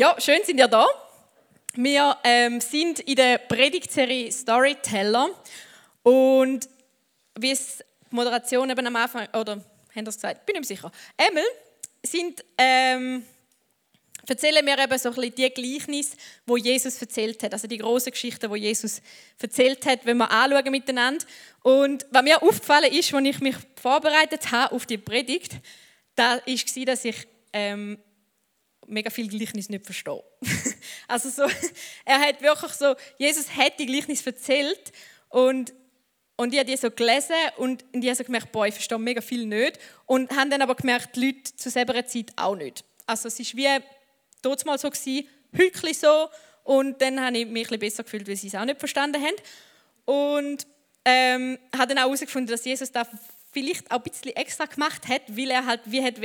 Ja, schön sind ihr da. Wir ähm, sind in der Predigtserie Storyteller und wie es die Moderation eben am Anfang, oder haben ihr es gesagt? Bin ich mir sicher. Emil sind, ähm, erzählen wir eben so ein bisschen die Gleichnis, wo Jesus erzählt hat, also die große Geschichte, wo Jesus erzählt hat, wenn wir anschauen miteinander. Und was mir aufgefallen ist, als ich mich vorbereitet habe auf die Predigt, da war, dass ich ähm, mega viel Gleichnis nicht verstehe. also so, er hat wirklich so, Jesus hat die Gleichnis erzählt und und ich habe die so gelesen und ich habe so gemerkt, boah, ich verstehe mega viel nicht. Und haben dann aber gemerkt, die Leute zu selber Zeit auch nicht. Also es war wie dort mal so, gewesen, heute so. Und dann habe ich mich ein besser gefühlt, weil sie es auch nicht verstanden haben. Und ähm, habe dann auch herausgefunden, dass Jesus da vielleicht auch ein bisschen extra gemacht hat, weil er halt wie hat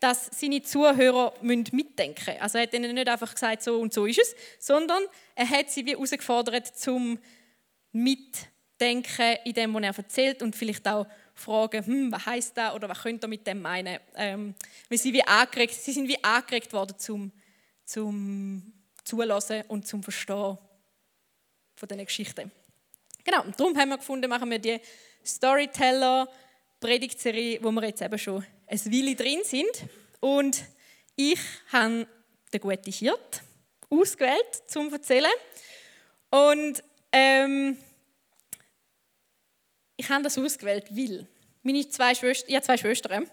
dass seine Zuhörer mitdenken müssen. Also er hat ihnen nicht einfach gesagt, so und so ist es, sondern er hat sie wie herausgefordert zum Mitdenken in dem, was er erzählt und vielleicht auch fragen, hm, was heißt das oder was könnt ihr mit dem meinen? Ähm, weil sie, wie angeregt, sie sind wie angeregt worden zum, zum Zulassen und zum Verstehen von diesen Geschichten. Genau, und darum haben wir gefunden, machen wir die Storyteller Predigtserie, wo wir jetzt eben schon ein Weile drin sind. Und ich habe den guten Hirt ausgewählt zum erzählen. Und ähm, ich habe das ausgewählt, weil meine zwei Schwestern, ich habe zwei Schwestern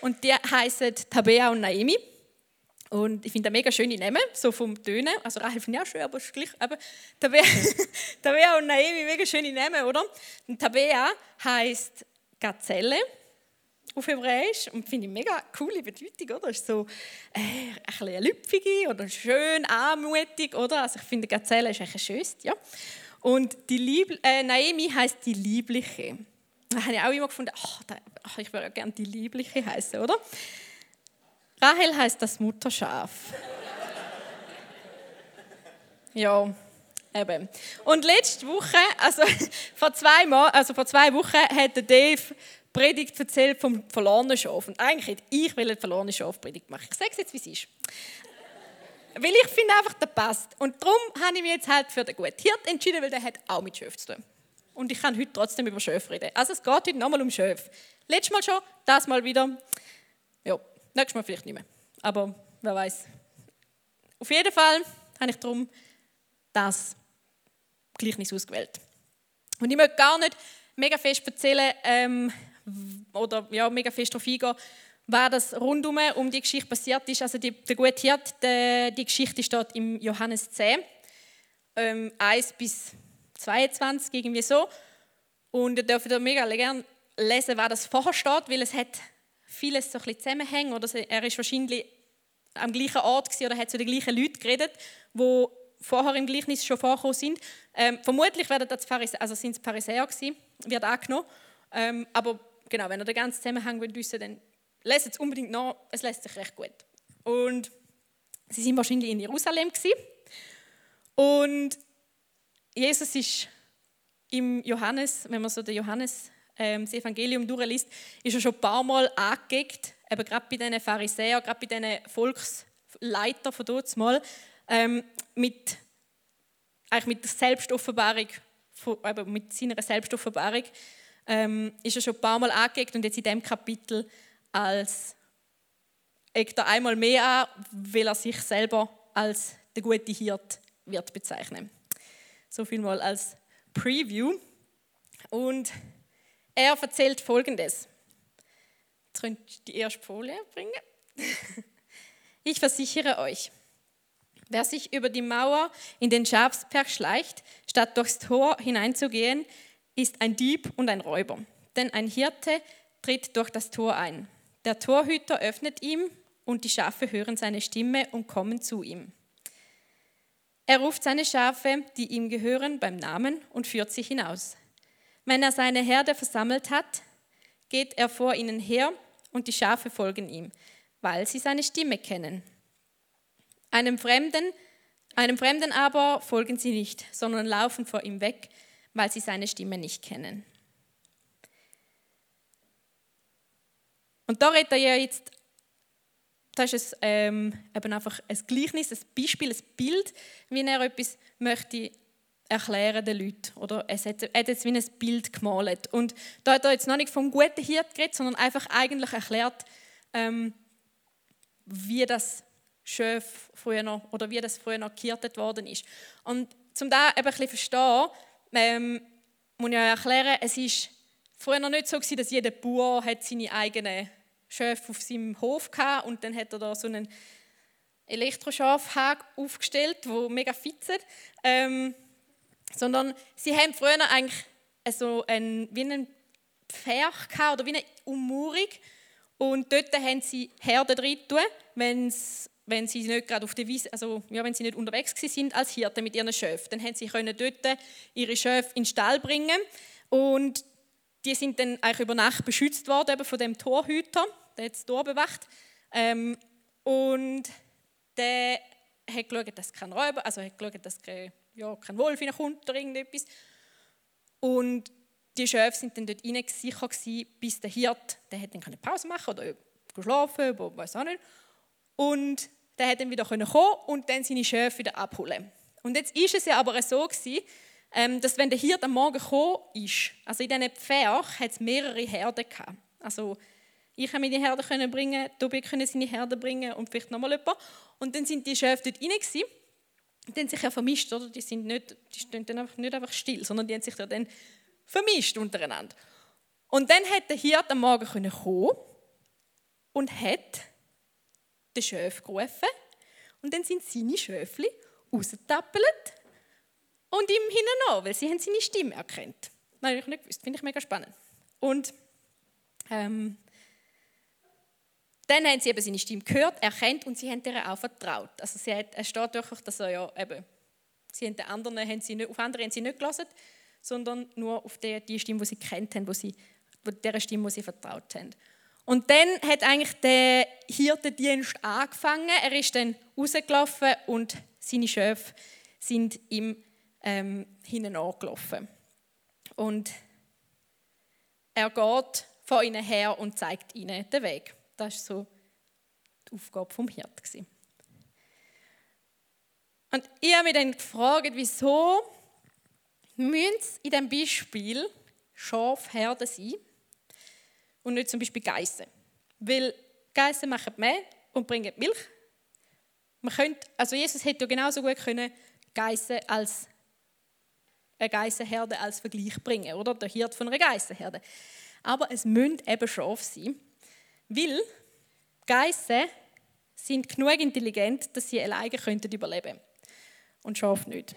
und die heißen Tabea und Naomi. Und ich finde das mega schöne Namen, so vom Tönen. Also Rahel finde ich auch schön, aber ist gleich. Aber Tabea, Tabea und Naomi, mega schöne Namen, oder? Und Tabea heißt Gazelle auf Hebräisch und finde ich mega coole Bedeutung, oder? ist so äh, ein bisschen lüpfige oder schön anmutig, oder? Also ich finde Gazelle ist eigentlich schön, ja. Und die Lieb äh, Naomi heißt die Liebliche. Da habe ich auch immer gefunden, ach, da, ach ich würde ja gerne die Liebliche heißen, oder? Rahel heißt das Mutterschaf. ja. Eben. Und letzte Woche, also vor zwei, Mal, also vor zwei Wochen, hat Dave Predigt erzählt vom verlorenen Schaf. Und eigentlich hätte ich eine verlorene Schafpredigt machen. Ich sage es jetzt, wie es ist. weil ich finde einfach, der passt. Und darum habe ich mich jetzt halt für den guten Hirt entschieden, weil der hat auch mit Schöf zu tun. Und ich kann heute trotzdem über Schöf reden. Also es geht heute nochmal um Schöf. Letztes Mal schon, das Mal wieder. Ja, nächstes Mal vielleicht nicht mehr. Aber wer weiß. Auf jeden Fall habe ich darum das Gleichnis ausgewählt. Und ich möchte gar nicht mega fest erzählen ähm, oder ja, mega fest darauf eingehen, was das rundum um die Geschichte passiert ist. Also die, der gute Hirt, die, die Geschichte steht im Johannes 10, ähm, 1 bis 22, irgendwie so. Und ihr dürft mega gerne lesen, was das vorher steht, weil es hat vieles so ein bisschen zusammenhängt. Oder er ist wahrscheinlich am gleichen Ort oder hat zu den gleichen Leuten geredet, wo vorher im Gleichnis schon vorgekommen sind. Ähm, vermutlich werden das Pharisäer, also sind es Pharisäer gewesen, wird angenommen. Ähm, aber genau, wenn ihr den ganzen Zusammenhang wollt wissen dann lest es unbedingt nach. Es lässt sich recht gut. Und sie sind wahrscheinlich in Jerusalem gewesen. Und Jesus ist im Johannes, wenn man so den Johannes ähm, das Evangelium durchliest, ist er schon ein paar Mal angeguckt, eben gerade bei diesen Pharisäern, gerade bei diesen Volksleitern von dort mal, ähm, mit, eigentlich mit der Selbstoffenbarung, von, mit seiner Selbstoffenbarung, ähm, ist er schon ein paar Mal angeguckt und jetzt in diesem Kapitel als eckt er einmal mehr an, weil er sich selber als der gute Hirt wird bezeichnen. So viel mal als Preview. Und er erzählt Folgendes. Jetzt könnt ihr die erste Folie bringen. Ich versichere euch, wer sich über die Mauer in den Schafsberg schleicht, statt durchs Tor hineinzugehen, ist ein Dieb und ein Räuber. Denn ein Hirte tritt durch das Tor ein. Der Torhüter öffnet ihm und die Schafe hören seine Stimme und kommen zu ihm. Er ruft seine Schafe, die ihm gehören, beim Namen und führt sie hinaus. Wenn er seine Herde versammelt hat, geht er vor ihnen her und die Schafe folgen ihm, weil sie seine Stimme kennen. Einem Fremden, einem Fremden aber folgen sie nicht, sondern laufen vor ihm weg, weil sie seine Stimme nicht kennen. Und da redet er ja jetzt das ist ein, ähm, eben einfach ein Gleichnis, ein Beispiel, ein Bild, wie er etwas möchte erklären den Leuten. Oder es er hat jetzt wie ein Bild gemalt. Und da hat er jetzt noch nicht vom guten Hirt geredet, sondern einfach eigentlich erklärt, ähm, wie das Schöf früher oder wie das früher noch gehirtet worden ist. Und um das eben ein bisschen verstehen, ähm, muss ich euch erklären, es ist früher noch nicht so gewesen, dass jeder Bauer hat seine eigenen Schöfe auf seinem Hof hatte und dann hat er da so einen Elektroschafhag aufgestellt, wo mega fit sind. Ähm, sondern sie haben früher eigentlich so ein, wie einen Pferch oder wie eine Ummauerung und dort haben sie Herden drin wenn sie nicht gerade auf der Wiese, also ja, wenn sie nicht unterwegs sind als Hirten mit ihren Schöfen, dann haben sie können dort ihre Schöfe in den Stall bringen und die sind dann eigentlich über Nacht beschützt worden eben von dem Torhüter, der hat das Tor bewacht ähm, und der hat geschaut, dass kein Räuber, also hat geschaut, dass kein ja, kein Wolf reinkommt oder irgendetwas. Und die Schöfe sind dann dort rein sicher gewesen, bis der Hirt, der hat dann keine Pause machen oder schlafen, oder weiß auch nicht. Und der hat dann wieder kommen und dann seine Schöfe wieder abholen. Und jetzt ist es ja aber so gewesen, ähm, dass wenn der Hirt am Morgen gekommen ist, also in diesen Pferch hat es mehrere Herden gehabt. Also ich habe meine Herden bringen, Tobi konnte seine Herden bringen und vielleicht nochmal jemand. Und dann sind die Schöfe dort rein gewesen die haben sich ja vermischt, oder? Die, sind nicht, die stehen dann einfach nicht einfach still, sondern die haben sich dann vermischt untereinander. Und dann hat der Hirt am Morgen kommen und hat den Schöf gerufen. Und dann sind seine Schöfli rausgetappelt und ihm hinein weil sie haben seine Stimme erkannt. Habe ich nicht gewusst, finde ich mega spannend. Und ähm, dann haben sie eben seine Stimme gehört, erkannt und sie haben ihr auch vertraut. Also sie hat, es steht wirklich, dass er ja eben, sie haben den anderen, haben sie nicht, auf andere haben sie nicht gelassen, sondern nur auf die, die Stimme, die sie kennt haben, wo sie, der Stimme, die sie vertraut haben. Und dann hat eigentlich der Hirtendienst angefangen. Er ist dann rausgelaufen und seine Schöfe sind ihm ähm, hinten angelaufen. Und er geht vor ihnen her und zeigt ihnen den Weg. Das war so die Aufgabe vom Hirt. Und ich habe mich dann gefragt, wieso müssen in diesem Beispiel Schafherden sein und nicht zum Beispiel Geissen? Weil Geissen machen mehr und bringen Milch. Man könnte, also Jesus hätte ja genauso gut können Geissen als eine Geissenherde als Vergleich bringen, oder? Der Hirt von einer Geissenherde. Aber es müssen eben Schafe sein. Weil Geissen sind genug intelligent, dass sie alleine könnten überleben Und Schafe nicht.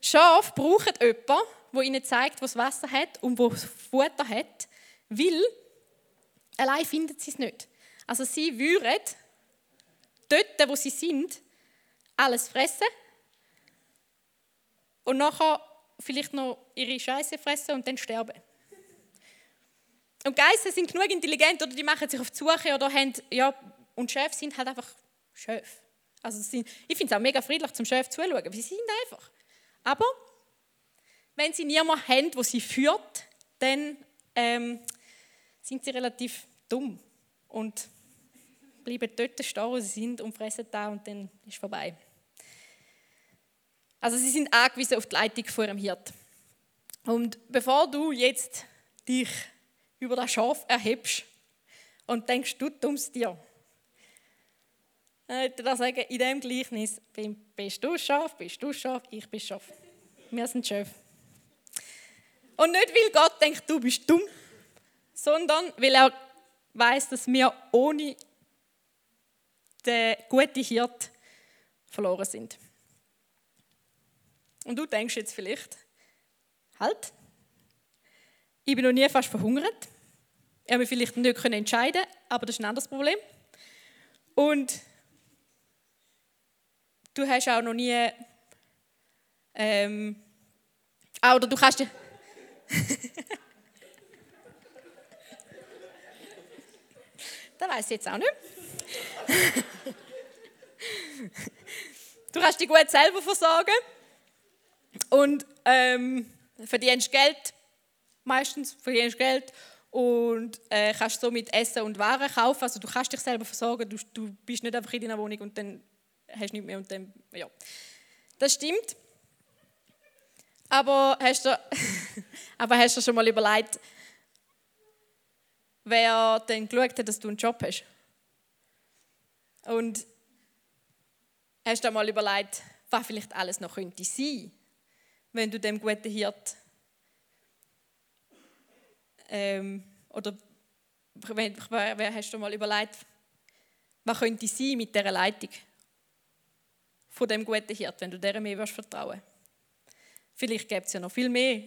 Schafe brauchen jemanden, der ihnen zeigt, wo das Wasser hat und wo Futter hat, weil allein finden sie es nicht. Also sie würden dort, wo sie sind, alles fressen und nachher vielleicht noch ihre Scheiße fressen und dann sterben. Und Geister sind genug intelligent oder die machen sich auf die Suche oder haben, ja, und Chefs sind halt einfach Chef. Also sind, ich finde es auch mega friedlich zum Chef zuzuschauen, sie sind einfach. Aber wenn sie niemanden haben, wo sie führt, dann ähm, sind sie relativ dumm und bleiben dort stehen, wo sie sind und fressen da und dann ist vorbei. Also sie sind angewiesen auf die Leitung vor ihrem Hirt. Und bevor du jetzt dich über das Schaf erhebst und denkst, du dummst dir. Dann würde ich sagen, in diesem Gleichnis bist du Schaf, bist du Schaf, ich bin Schaf. Wir sind Schaf. Und nicht, weil Gott denkt, du bist dumm, sondern weil er weiß, dass wir ohne den guten Hirt verloren sind. Und du denkst jetzt vielleicht, halt, ich bin noch nie fast verhungert. Ich habe mich vielleicht nicht entscheiden aber das ist ein anderes Problem. Und du hast auch noch nie. Ähm, oder du kannst. das weiß ich jetzt auch nicht. du kannst dich gut selber versorgen und ähm, verdienst Geld meistens verdienst Geld und äh, kannst somit Essen und Waren kaufen. Also du kannst dich selber versorgen, du, du bist nicht einfach in deiner Wohnung und dann hast du nichts mehr und dann, ja. Das stimmt. Aber hast du, aber hast du schon mal überlegt, wer dann geschaut hat, dass du einen Job hast? Und hast du mal überlegt, was vielleicht alles noch könnte sein, wenn du dem guten Hirt ähm, oder wer hast du mal überlegt, was könnte sein mit dieser Leitung von dem guten Hirt, wenn du der mehr vertrauen Vielleicht gibt es ja noch viel mehr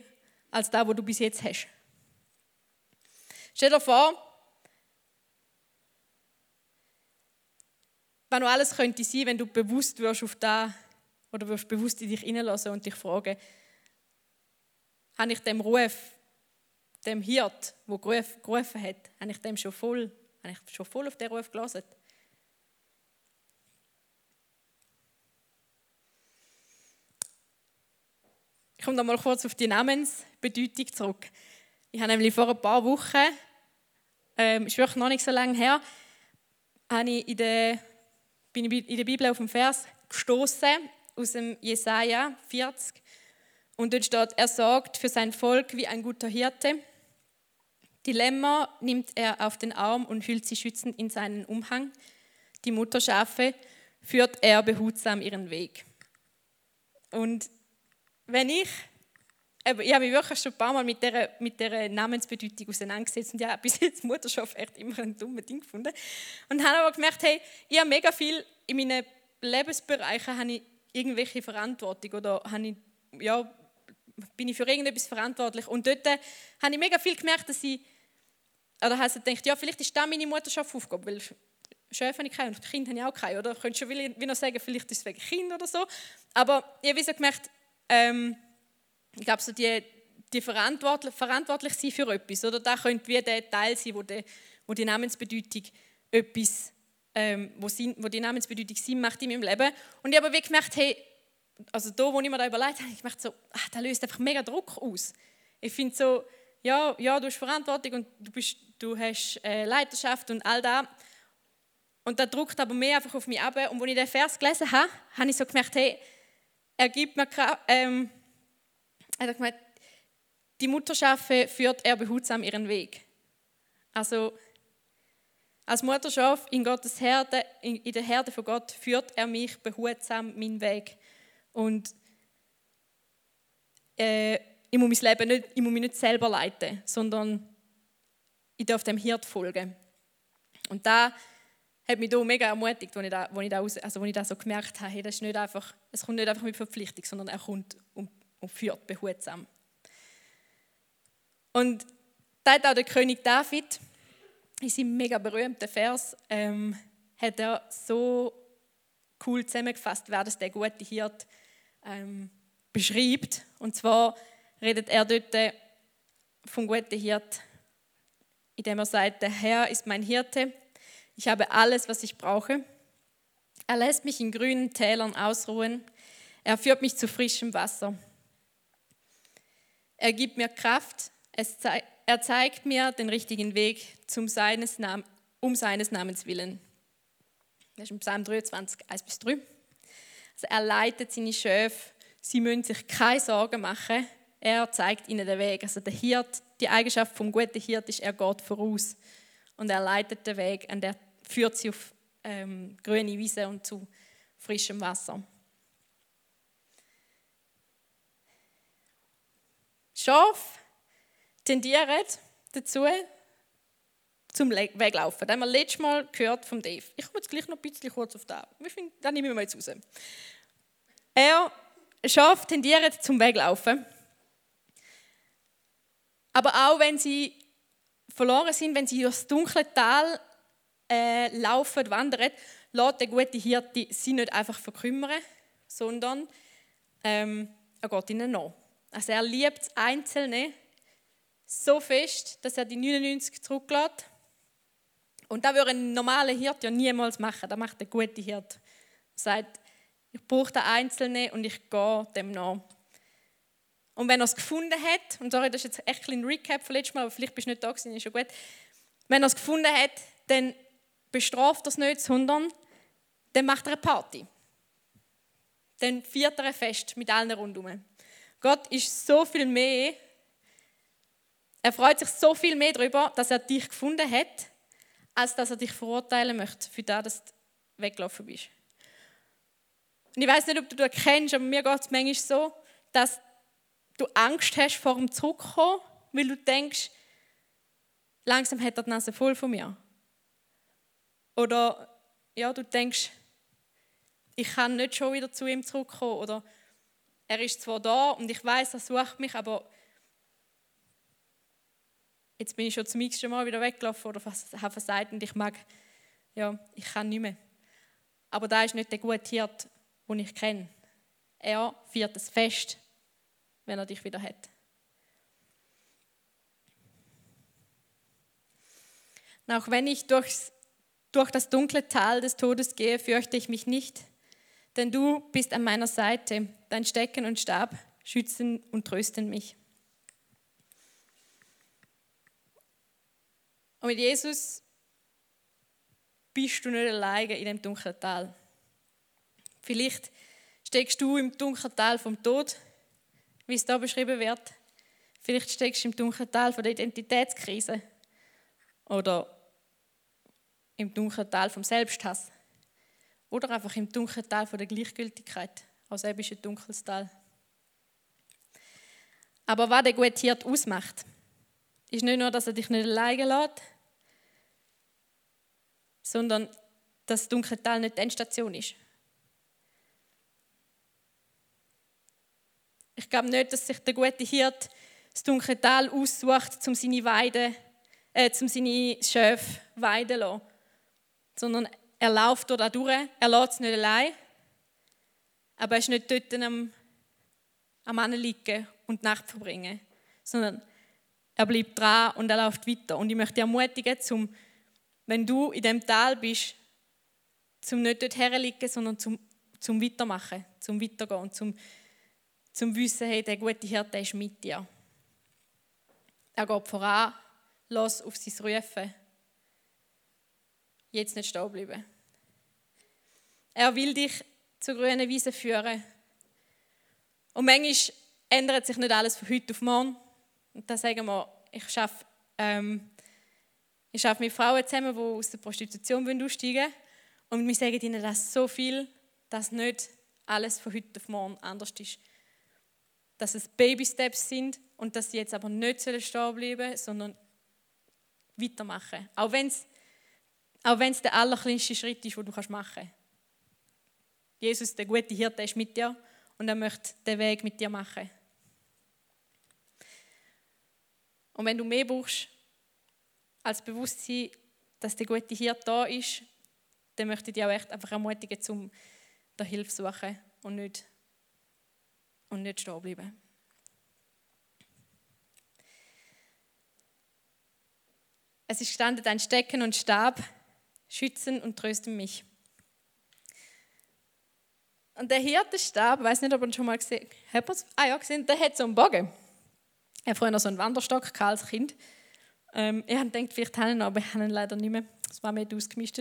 als das, was du bis jetzt hast. Stell dir vor, was noch alles könnte sein, wenn du bewusst wirst auf da oder wirst bewusst in dich hineinlassen und dich fragen, habe ich dem Ruf, dem Hirt, der gerufen hat, habe ich dem schon voll, habe ich schon voll auf den Ruf gelassen? Ich komme noch mal kurz auf die Namensbedeutung zurück. Ich habe nämlich vor ein paar Wochen, ähm, ist wirklich noch nicht so lange her, habe ich in der, bin ich in der Bibel auf den Vers gestoßen aus dem Jesaja 40. Und dort steht, er sorgt für sein Volk wie ein guter Hirte. Die Lämmer nimmt er auf den Arm und hüllt sie schützend in seinen Umhang. Die Mutterschafe führt er behutsam ihren Weg. Und wenn ich, ich habe mich wirklich schon ein paar Mal mit dieser, mit dieser Namensbedeutung auseinandergesetzt und ja, bis jetzt Mutterschaft echt immer ein dummes Ding gefunden. Und habe aber gemerkt, hey, ich habe mega viel in meinen Lebensbereichen habe ich irgendwelche Verantwortung oder habe ich, ja, bin ich für irgendetwas verantwortlich. Und dort habe ich mega viel gemerkt, dass ich, oder habe ich gedacht, ja, vielleicht ist das meine Mutterschaftsaufgabe, weil Chef habe ich keine und Kind habe ich auch keine. Oder könntest schon wie noch sagen, vielleicht ist es wegen Kind oder so. Aber ich habe so gemerkt, ähm, ich glaube, so die, die verantwortlich, verantwortlich sind für etwas. Oder da könnte wie der Teil sein, wo, die, wo die Namensbedeutung etwas, ähm, wo, Sinn, wo die Namensbedeutung Sinn macht in meinem Leben. Und ich habe wie gemerkt, hey, also da, wo ich mir da überlegt habe, ich gemerkt so, ach, das löst einfach mega Druck aus. Ich finde so, ja, ja, du hast Verantwortung und du, bist, du hast äh, Leiterschaft und all das. Und da druckt aber mehr einfach auf mich ab. Und als ich den Vers gelesen habe, habe ich so gemerkt, hey, er gibt mir ähm, er hat gemeint, die Mutterschafe führt er behutsam ihren Weg. Also als Mutterschaf in Gottes Herde, in der Herde von Gott führt er mich behutsam meinen Weg. Und äh, ich muss mein Leben nicht, ich muss mich nicht selber leiten, sondern ich darf dem Hirt folgen. Und da hat mich da mega ermutigt, als ich ich also als ich das so gemerkt habe, hey, das ist nicht einfach, es kommt nicht einfach mit Verpflichtung, sondern er kommt und, und führt behutsam. Und da hat auch der König David in seinem mega berühmten Vers ähm, hat er so cool zusammengefasst, wer das der gute Hirt ähm, beschreibt. Und zwar redet er dort vom guten Hirt, indem er sagt, der Herr ist mein Hirte, ich habe alles, was ich brauche. Er lässt mich in grünen Tälern ausruhen. Er führt mich zu frischem Wasser. Er gibt mir Kraft. er zeigt mir den richtigen Weg zum seines um seines Namens willen. Das ist im Psalm 23, 1 bis 3. Also er leitet seine Schöfe. Sie müssen sich keine Sorgen machen. Er zeigt ihnen den Weg. Also der Hirt, die Eigenschaft vom guten Hirt ist, er geht voraus und er leitet den Weg, und er führt sie auf ähm, grüne Wiese und zu frischem Wasser. Schaf tendieren dazu, zum Weglaufen. Das haben wir letztes Mal gehört vom Dave. Ich komme jetzt gleich noch ein bisschen kurz auf das. Das nehmen wir jetzt raus. Er, Schafe tendieren zum Weglaufen. Aber auch wenn sie verloren sind, wenn sie durchs dunkle Tal äh, laufen, wandern, lässt der gute Hirte sie nicht einfach verkümmern, sondern ähm, er geht ihnen nach. Also er liebt Einzelne so fest, dass er die 99 zurücklässt. Und das würde ein normaler Hirte ja niemals machen. Das macht der gute Hirte. Er sagt, ich brauche den Einzelnen und ich gehe dem nach. Und wenn er es gefunden hat, und sorry, das ist jetzt echt ein Recap von letztem Mal, aber vielleicht bist du nicht da gewesen, ist schon gut. Wenn er es gefunden hat, dann bestraft es nicht, sondern dann macht er eine Party. Dann feiert er ein Fest mit allen rundherum. Gott ist so viel mehr, er freut sich so viel mehr darüber, dass er dich gefunden hat, als dass er dich verurteilen möchte, für das, dass du weggelaufen bist. Und ich weiß nicht, ob du das kennst, aber mir geht es manchmal so, dass du Angst hast vor dem Zurückkommen, weil du denkst, langsam hat er die Nase voll von mir. Oder ja, du denkst, ich kann nicht schon wieder zu ihm zurückkommen. Oder er ist zwar da und ich weiß, er sucht mich, aber jetzt bin ich schon zum x Mal wieder weggelaufen oder habe versagt und ich mag, ja, ich kann nicht mehr. Aber da ist nicht der gute Hirt, den ich kenne. Er feiert das Fest, wenn er dich wieder hat. Auch wenn ich durchs, durch das dunkle Tal des Todes gehe, fürchte ich mich nicht, denn du bist an meiner Seite, dein Stecken und Stab schützen und trösten mich. Und mit Jesus bist du nicht alleine in dem dunklen Tal. Vielleicht steckst du im dunklen Tal vom Tod, wie es da beschrieben wird. Vielleicht steckst du im dunklen Tal von der Identitätskrise oder im dunklen Tal vom Selbsthass oder einfach im dunklen Tal von der Gleichgültigkeit. Also eben ist ein dunkles Tal. Aber was der gute Hirt ausmacht, ist nicht nur, dass er dich nicht alleine lässt, sondern dass das dunkle Tal nicht die Endstation ist. Ich glaube nicht, dass sich der gute Hirt das dunkle Tal aussucht, um seine Weide, äh, um seine Schöfe weiden zu lassen, sondern er läuft dort durch, er lässt es nicht allein, aber er ist nicht dort am, am liegen und die Nacht verbringen, sondern er bleibt dran und er läuft weiter. Und ich möchte dich ermutigen, zum, wenn du in dem Tal bist, zum nicht dort herliegen, sondern zum, zum Weitermachen, zum Weitergehen und zum zum Wissen, hey, der gute Hirte ist mit dir. Er geht voran, los auf sein Rufen. Jetzt nicht stehen bleiben. Er will dich zur grünen Wiese führen. Und manchmal ändert sich nicht alles von heute auf morgen. Und da sagen wir, ich schaffe ähm, arbeite mit Frauen zusammen, die aus der Prostitution aussteigen wollen. Und wir sagen ihnen das so viel, dass nicht alles von heute auf morgen anders ist dass es Baby-Steps sind und dass sie jetzt aber nicht stehen bleiben sondern weitermachen. Auch wenn es auch wenn's der allerkleinste Schritt ist, den du machen kannst. Jesus, der gute Hirte, ist mit dir und er möchte den Weg mit dir machen. Und wenn du mehr brauchst als Bewusstsein, dass der gute Hirte da ist, dann möchte ich dich auch echt einfach ermutigen, um der Hilfe zu suchen und nicht und nicht stehen bleiben. Es ist gestanden, dein Stecken und Stab schützen und trösten mich. Und der Hirtenstab, ich weiß nicht, ob ihr schon mal gesehen habt. Ah ja, gesehen, der hat so einen Bogen. Er hat früher noch so einen Wanderstock als Kind. Ähm, ich habe gedacht, vielleicht habe ich ihn, aber ich habe ihn leider nicht mehr. Das war mir ausgemischt.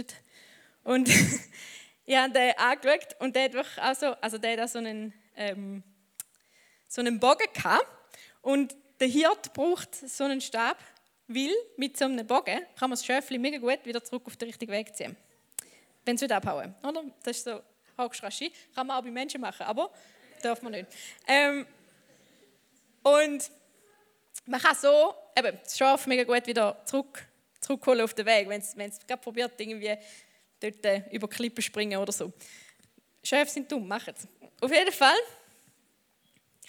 Und ich habe den angeschaut und der hat auch so, also der hat so einen ähm, so einen Bogen gehabt. Und der Hirt braucht so einen Stab, weil mit so einem Bogen kann man das Schöfli mega gut wieder zurück auf den richtigen Weg ziehen. Wenn es abhauen, oder? Das ist so Haugschraschi. Kann man auch bei Menschen machen, aber darf man nicht. Ähm, und man kann so eben, das Schaf mega gut wieder zurück, zurückholen auf den Weg, wenn es gerade probiert, irgendwie dort äh, über Klippen springen oder so. Schäfe sind dumm, machen es. Auf jeden Fall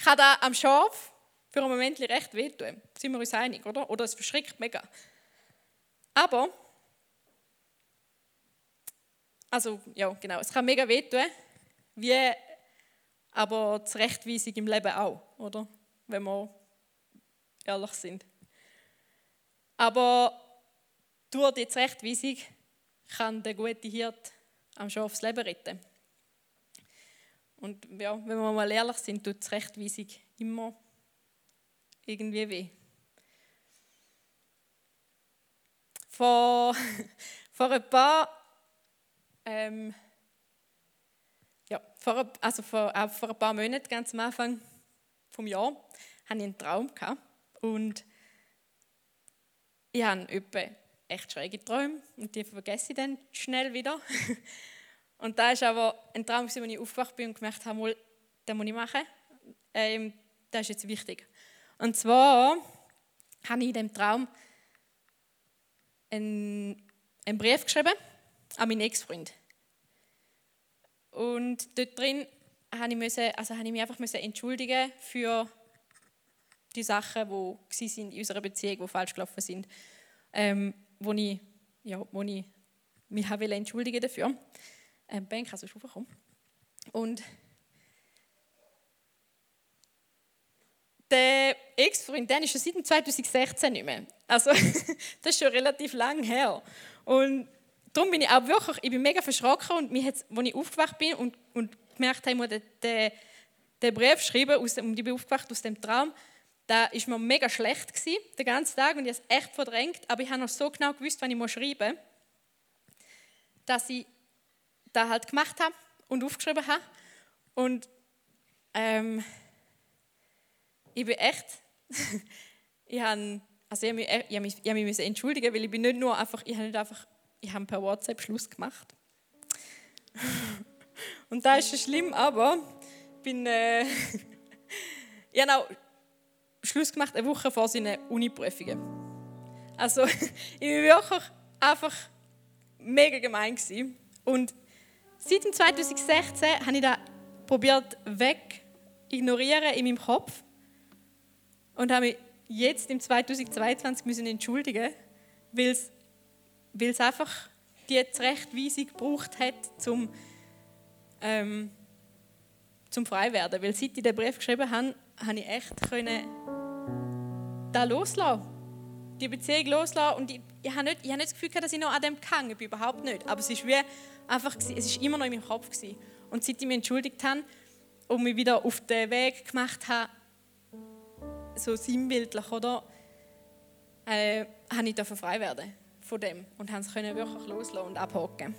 kann da am Schaf für einen Moment recht wehtun. Sind wir uns einig, oder? Oder es verschrickt mega. Aber, also ja, genau, es kann mega wehtun, wie aber die Rechtweisung im Leben auch, oder? Wenn wir ehrlich sind. Aber durch die Rechtweisung kann der gute Hirt am Schaf das Leben retten. Und ja, wenn wir mal ehrlich sind, tut es Rechtweisung immer irgendwie weh. Vor, vor ein paar, ähm, ja, vor, also vor, auch vor ein paar Monaten, ganz am Anfang des Jahres, hatte ich einen Traum. Gehabt. Und ich habe etwa echt schräge Träume und die vergesse ich dann schnell wieder. Und da ist aber ein Traum, als ich aufgewacht bin und gemerkt habe, den muss ich machen. Ähm, das ist jetzt wichtig. Und zwar habe ich in diesem Traum einen, einen Brief geschrieben an meinen Ex-Freund. Und dort drin habe ich, müssen, also habe ich mich einfach müssen entschuldigen für die Sachen, die sind in unserer Beziehung, die falsch gelaufen sind, ähm, wo ich, ja, wo ich mich habe entschuldigen dafür. Ähm, ben, kannst du schon Und der Ex-Freund, den ist schon seit 2016 nicht mehr. Also, das ist schon relativ lang her. Und darum bin ich auch wirklich, ich bin mega verschrocken und mich als ich aufgewacht bin und, und gemerkt habe, ich den, den Brief schreiben, aus dem, ich bin aufgewacht aus dem Traum, da war mir mega schlecht gewesen, den ganzen Tag und ich habe es echt verdrängt, aber ich habe noch so genau gewusst, was ich schreiben muss, dass ich das halt gemacht habe und aufgeschrieben habe. Und ähm, ich bin echt, ich habe, also ich habe mich, ich mich, ich mich entschuldigen, weil ich bin nicht nur einfach, ich habe nicht einfach, ich habe per WhatsApp Schluss gemacht. Und da ist schon schlimm, aber ich bin, äh, ich habe auch Schluss gemacht, eine Woche vor seinen Uni-Prüfungen. Also ich war wirklich einfach mega gemein gewesen. Und seit 2016 habe ich das probiert weg ignorieren in meinem Kopf und habe mich jetzt im 2022 müssen entschuldigen, weil es, einfach die Zurechtweisung gebraucht hat, zum, ähm, zum frei werden. Weil seit ich den Brief geschrieben habe, habe ich echt können da loslassen, die Beziehung loslassen und ich, ich habe nicht, ich habe nicht das Gefühl gehabt, dass ich noch an dem gehangen bin, überhaupt nicht. Aber es ist wie einfach, es ist immer noch in meinem Kopf gewesen. Und seit ich mich entschuldigt habe und mich wieder auf den Weg gemacht habe, so sinnbildlich, oder? Äh, habe ich frei werden von dem und konnte es wirklich loslassen und abhaken.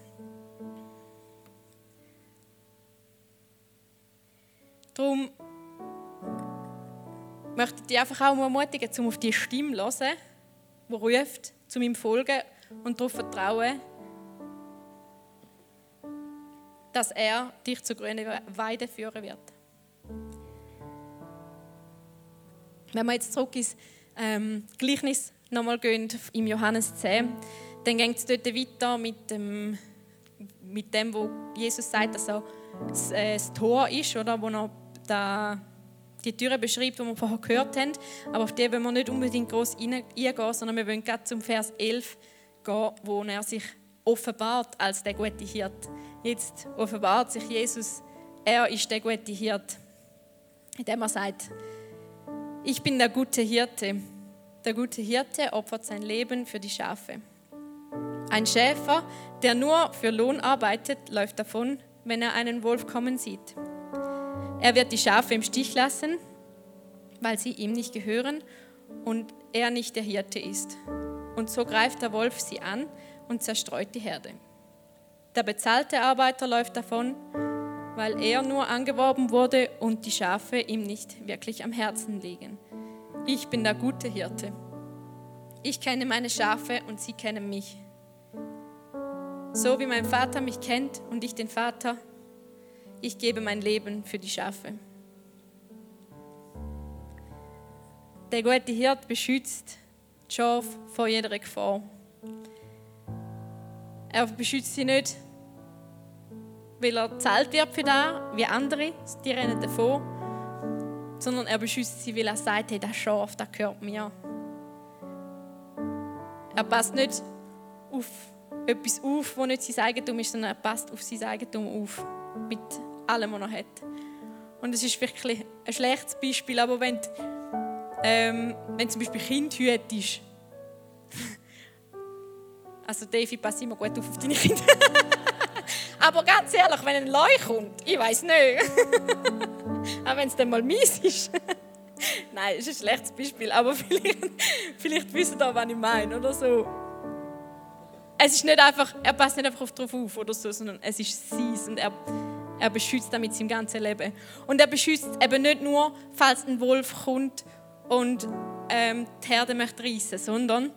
Darum möchte ich dich einfach auch ermutigen, um auf die Stimme zu hören, die ruft, zu ihm folgen und darauf vertrauen, dass er dich zur grünen Weide führen wird. Wenn wir jetzt zurück ins ähm, Gleichnis nochmal gehen, im Johannes 10, dann geht es dort weiter mit dem, mit dem, wo Jesus sagt, dass er das, äh, das Tor ist, oder, wo er da die Türe beschreibt, die wir vorher gehört haben. Aber auf die wollen wir nicht unbedingt groß eingehen, sondern wir wollen gerade zum Vers 11 gehen, wo er sich offenbart als der gute Hirt. Jetzt offenbart sich Jesus, er ist der gute Hirt, indem er sagt, ich bin der gute Hirte. Der gute Hirte opfert sein Leben für die Schafe. Ein Schäfer, der nur für Lohn arbeitet, läuft davon, wenn er einen Wolf kommen sieht. Er wird die Schafe im Stich lassen, weil sie ihm nicht gehören und er nicht der Hirte ist. Und so greift der Wolf sie an und zerstreut die Herde. Der bezahlte Arbeiter läuft davon, weil er nur angeworben wurde und die Schafe ihm nicht wirklich am Herzen liegen. Ich bin der gute Hirte. Ich kenne meine Schafe und sie kennen mich. So wie mein Vater mich kennt und ich den Vater, ich gebe mein Leben für die Schafe. Der gute Hirt beschützt die Schafe vor jeder Gefahr. Er beschützt sie nicht, weil er zahlt wird für das, wie andere, die rennen davon, sondern er beschützt sie, weil er sagt, hey, das Schaf, das gehört mir. Er passt nicht auf etwas auf, das nicht sein Eigentum ist, sondern er passt auf sein Eigentum auf, mit allem, was er hat. Und es ist wirklich ein schlechtes Beispiel, aber wenn, ähm, wenn zum Beispiel Kind hütest, also Davy, pass immer gut auf, auf deine Kinder. Aber ganz ehrlich, wenn ein Leu kommt, ich weiß nicht. Aber wenn es dann mal mies ist, Nein, ist ein schlechtes Beispiel, aber vielleicht, vielleicht wissen ihr, was ich meine, oder so. Es ist nicht einfach, er passt nicht einfach darauf auf oder so, sondern es ist sein und er, er beschützt damit sein ganzes Leben. Und er beschützt eben nicht nur, falls ein Wolf kommt und ähm, die Herde möchte reissen, sondern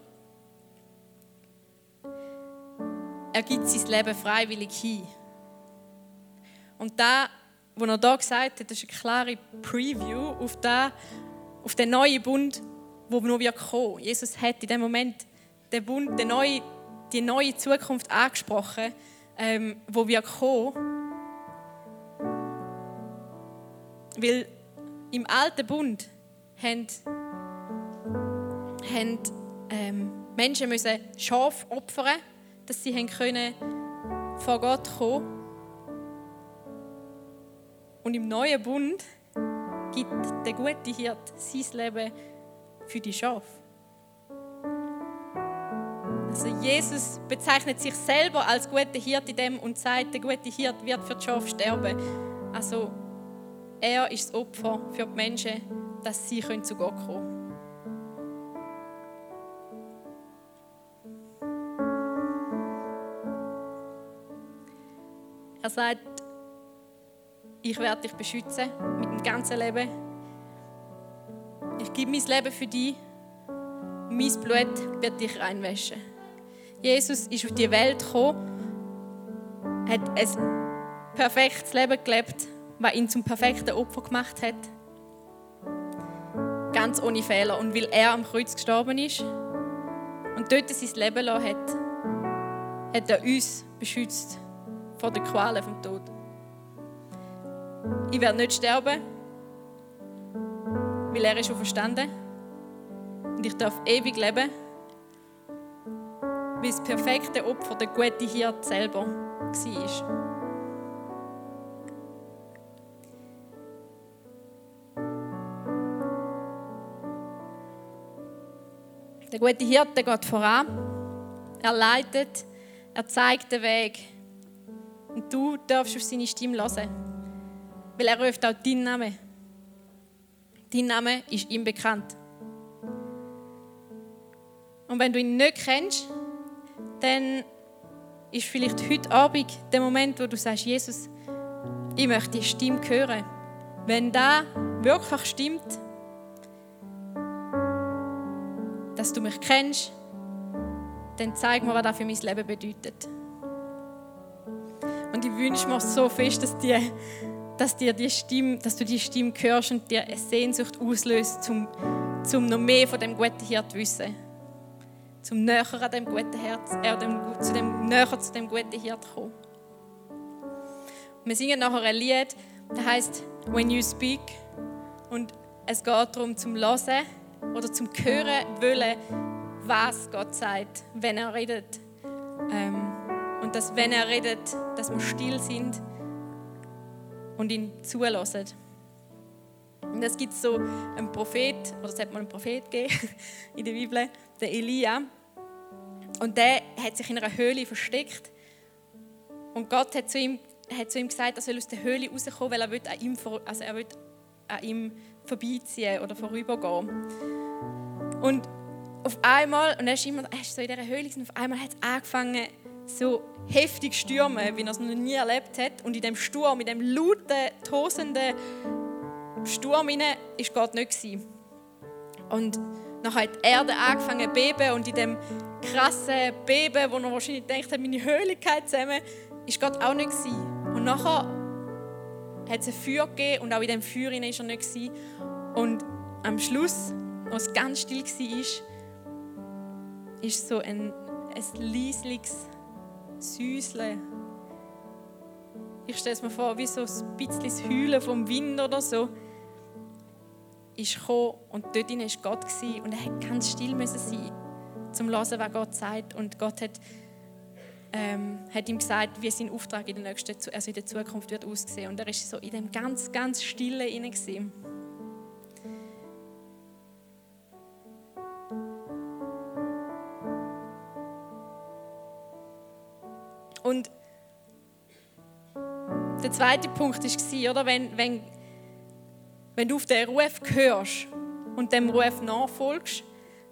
er gibt sein Leben freiwillig hin. Und da, was er da gesagt hat, das ist eine klare Preview auf, den, auf den neuen Bund, wo noch wird kommen. Jesus hat in dem Moment den Bund, den neue, die neue Zukunft angesprochen, ähm, wo wir kommen. Weil im alten Bund haben, haben ähm, Menschen müssen Schaf opfern, dass sie können vor Gott kommen. Und im neuen Bund gibt der gute Hirt sein Leben für die Schafe. Also Jesus bezeichnet sich selber als guter Hirt in dem und sagt, der gute Hirt wird für die Schafe sterben. Also er ist das Opfer für die Menschen, dass sie zu Gott kommen können. Er sagt, ich werde dich beschützen mit dem ganzen Leben. Ich gebe mein Leben für dich mein Blut wird dich reinwaschen. Jesus ist auf die Welt gekommen, hat ein perfektes Leben gelebt, was ihn zum perfekten Opfer gemacht hat. Ganz ohne Fehler. Und weil er am Kreuz gestorben ist und dort sein Leben hat, hat er uns beschützt vor den Qualen vom Tod. Ich werde nicht sterben, weil er ist verstanden und ich darf ewig leben, wie das perfekte Opfer der gute Hirt selber war. Der gute Hirte geht voran. Er leitet, er zeigt den Weg. Und du darfst auf seine Stimme hören. Weil er ruft auch deinen Namen. Dein Name ist ihm bekannt. Und wenn du ihn nicht kennst, dann ist vielleicht heute Abend der Moment, wo du sagst, Jesus, ich möchte die Stimme hören. Wenn da wirklich stimmt, dass du mich kennst, dann zeig mir, was das für mein Leben bedeutet. Und ich wünsche mir so fest, dass, die, dass, dir die Stimme, dass du die Stimme hörst und dir eine Sehnsucht auslöst, um, um noch mehr von dem guten Hirt zu wissen. Zum näher an dem guten Herz, äh, dem, zu dem, näher zu dem guten Hirt zu kommen. Wir singen nachher ein Lied, das heißt When You Speak. Und es geht darum, zum Hören oder zum Hören wollen, was Gott sagt, wenn er redet. Ähm, dass, wenn er redet, dass wir still sind und ihn zulassen. Und es gibt so einen Prophet, oder es hat mal einen Prophet gegeben in der Bibel, der Elia. Und der hat sich in einer Höhle versteckt. Und Gott hat zu ihm, hat zu ihm gesagt, er soll aus der Höhle rauskommen, weil er will an ihm, also er will an ihm vorbeiziehen oder vorübergehen. Und auf einmal, und er ist immer er ist so in dieser Höhle, und auf einmal hat es angefangen, so heftig stürmen, wie er es noch nie erlebt hat. Und in dem Sturm, in dem lauten, tosenden Sturm hinein, ist Gott nicht gewesen. Und dann hat die Erde angefangen zu beben und in dem krassen Beben, wo er wahrscheinlich denkt hat, meine Höhle zusammen, ist Gott auch nicht gewesen. Und nachher hat es ein Feuer gegeben und auch in dem Feuer war er nicht gewesen. Und am Schluss, als es ganz still war, ist so ein, ein leisliches Säuseln. Ich stelle es mir vor, wie so ein bisschen das Heulen vom Wind oder so. Ist gekommen und dort war Gott und er musste ganz still sein, um zu hören, was Gott sagt. Und Gott hat, ähm, hat ihm gesagt, wie sein Auftrag in der, nächsten, also in der Zukunft wird aussehen. Und er war so in dem ganz, ganz Stillen hinein. Zweite Punkt war, oder, wenn, wenn, wenn du auf den Ruf hörst und dem Ruf nachfolgst,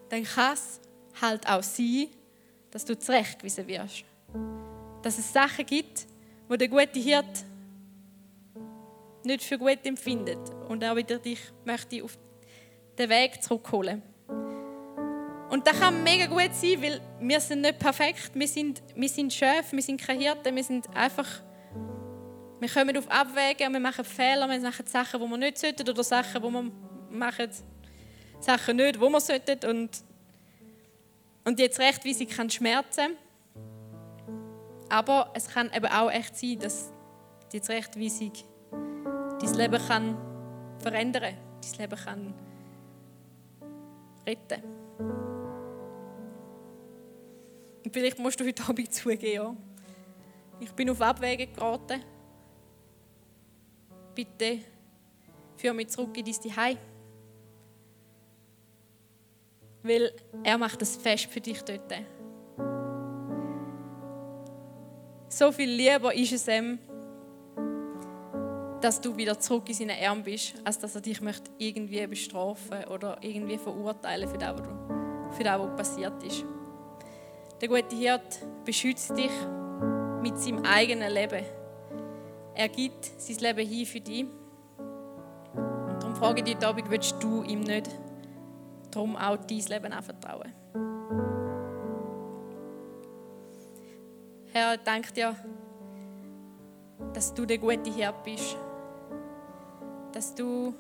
dann kann es halt auch sein, dass du zurechtgewiesen wirst. Dass es Sachen gibt, wo der gute Hirt nicht für gut empfindet und auch wieder dich möchte auf den Weg zurückholen. Und das kann mega gut sein, weil wir sind nicht perfekt, wir sind, wir sind Chef, wir sind keine Hirten, wir sind einfach, wir kommen auf Abwägen, wir machen Fehler, wir machen Sachen, die wir nicht sollten oder Sachen, die wir machen, Sachen nicht, wo wir sollten und, und jetzt recht, wie sie kann schmerzen. Aber es kann eben auch echt sein, dass die Zurechtweisung dein Leben kann verändern, dein Leben kann retten. Und vielleicht musst du heute Abend zugeben, ja. Ich bin auf Abwägen geraten. Bitte führ mich zurück in dein Zuhause. Weil er macht das Fest für dich dort. So viel lieber ist es ihm, dass du wieder zurück in seinen Arm bist, als dass er dich möchte irgendwie bestrafen oder irgendwie verurteilen für das, was, für das, was passiert ist. Der gute Hirt beschützt dich mit seinem eigenen Leben. Er gibt sein Leben hin für dich. Und darum frage ich dich heute Abend, willst du ihm nicht darum auch dein Leben anvertrauen? Herr, danke dir, dass du der gute Hirt bist. Dass du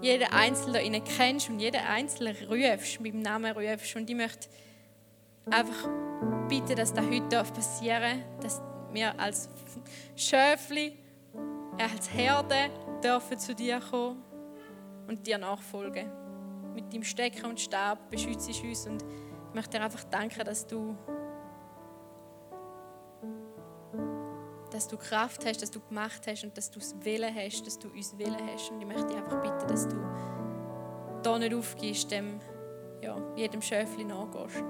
jeden Einzelnen ihnen kennst und jeden Einzelnen rufst, mit dem Namen rufst. Und ich möchte einfach bitten, dass das heute passieren darf, dass wir als Schöfli, als Herde dürfen zu dir kommen und dir nachfolgen. Mit deinem Stecken und Stab beschützt uns und ich möchte dir einfach danken, dass du dass du Kraft hast, dass du gemacht hast und dass du es Willen hast, dass du uns Willen hast. Und ich möchte dich einfach bitten, dass du da nicht aufgehst, dem, ja, jedem Schöfli nachgehst.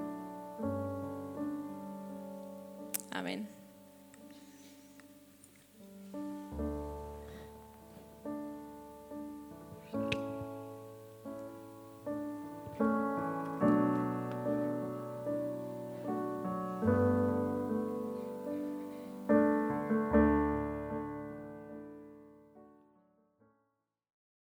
Amen.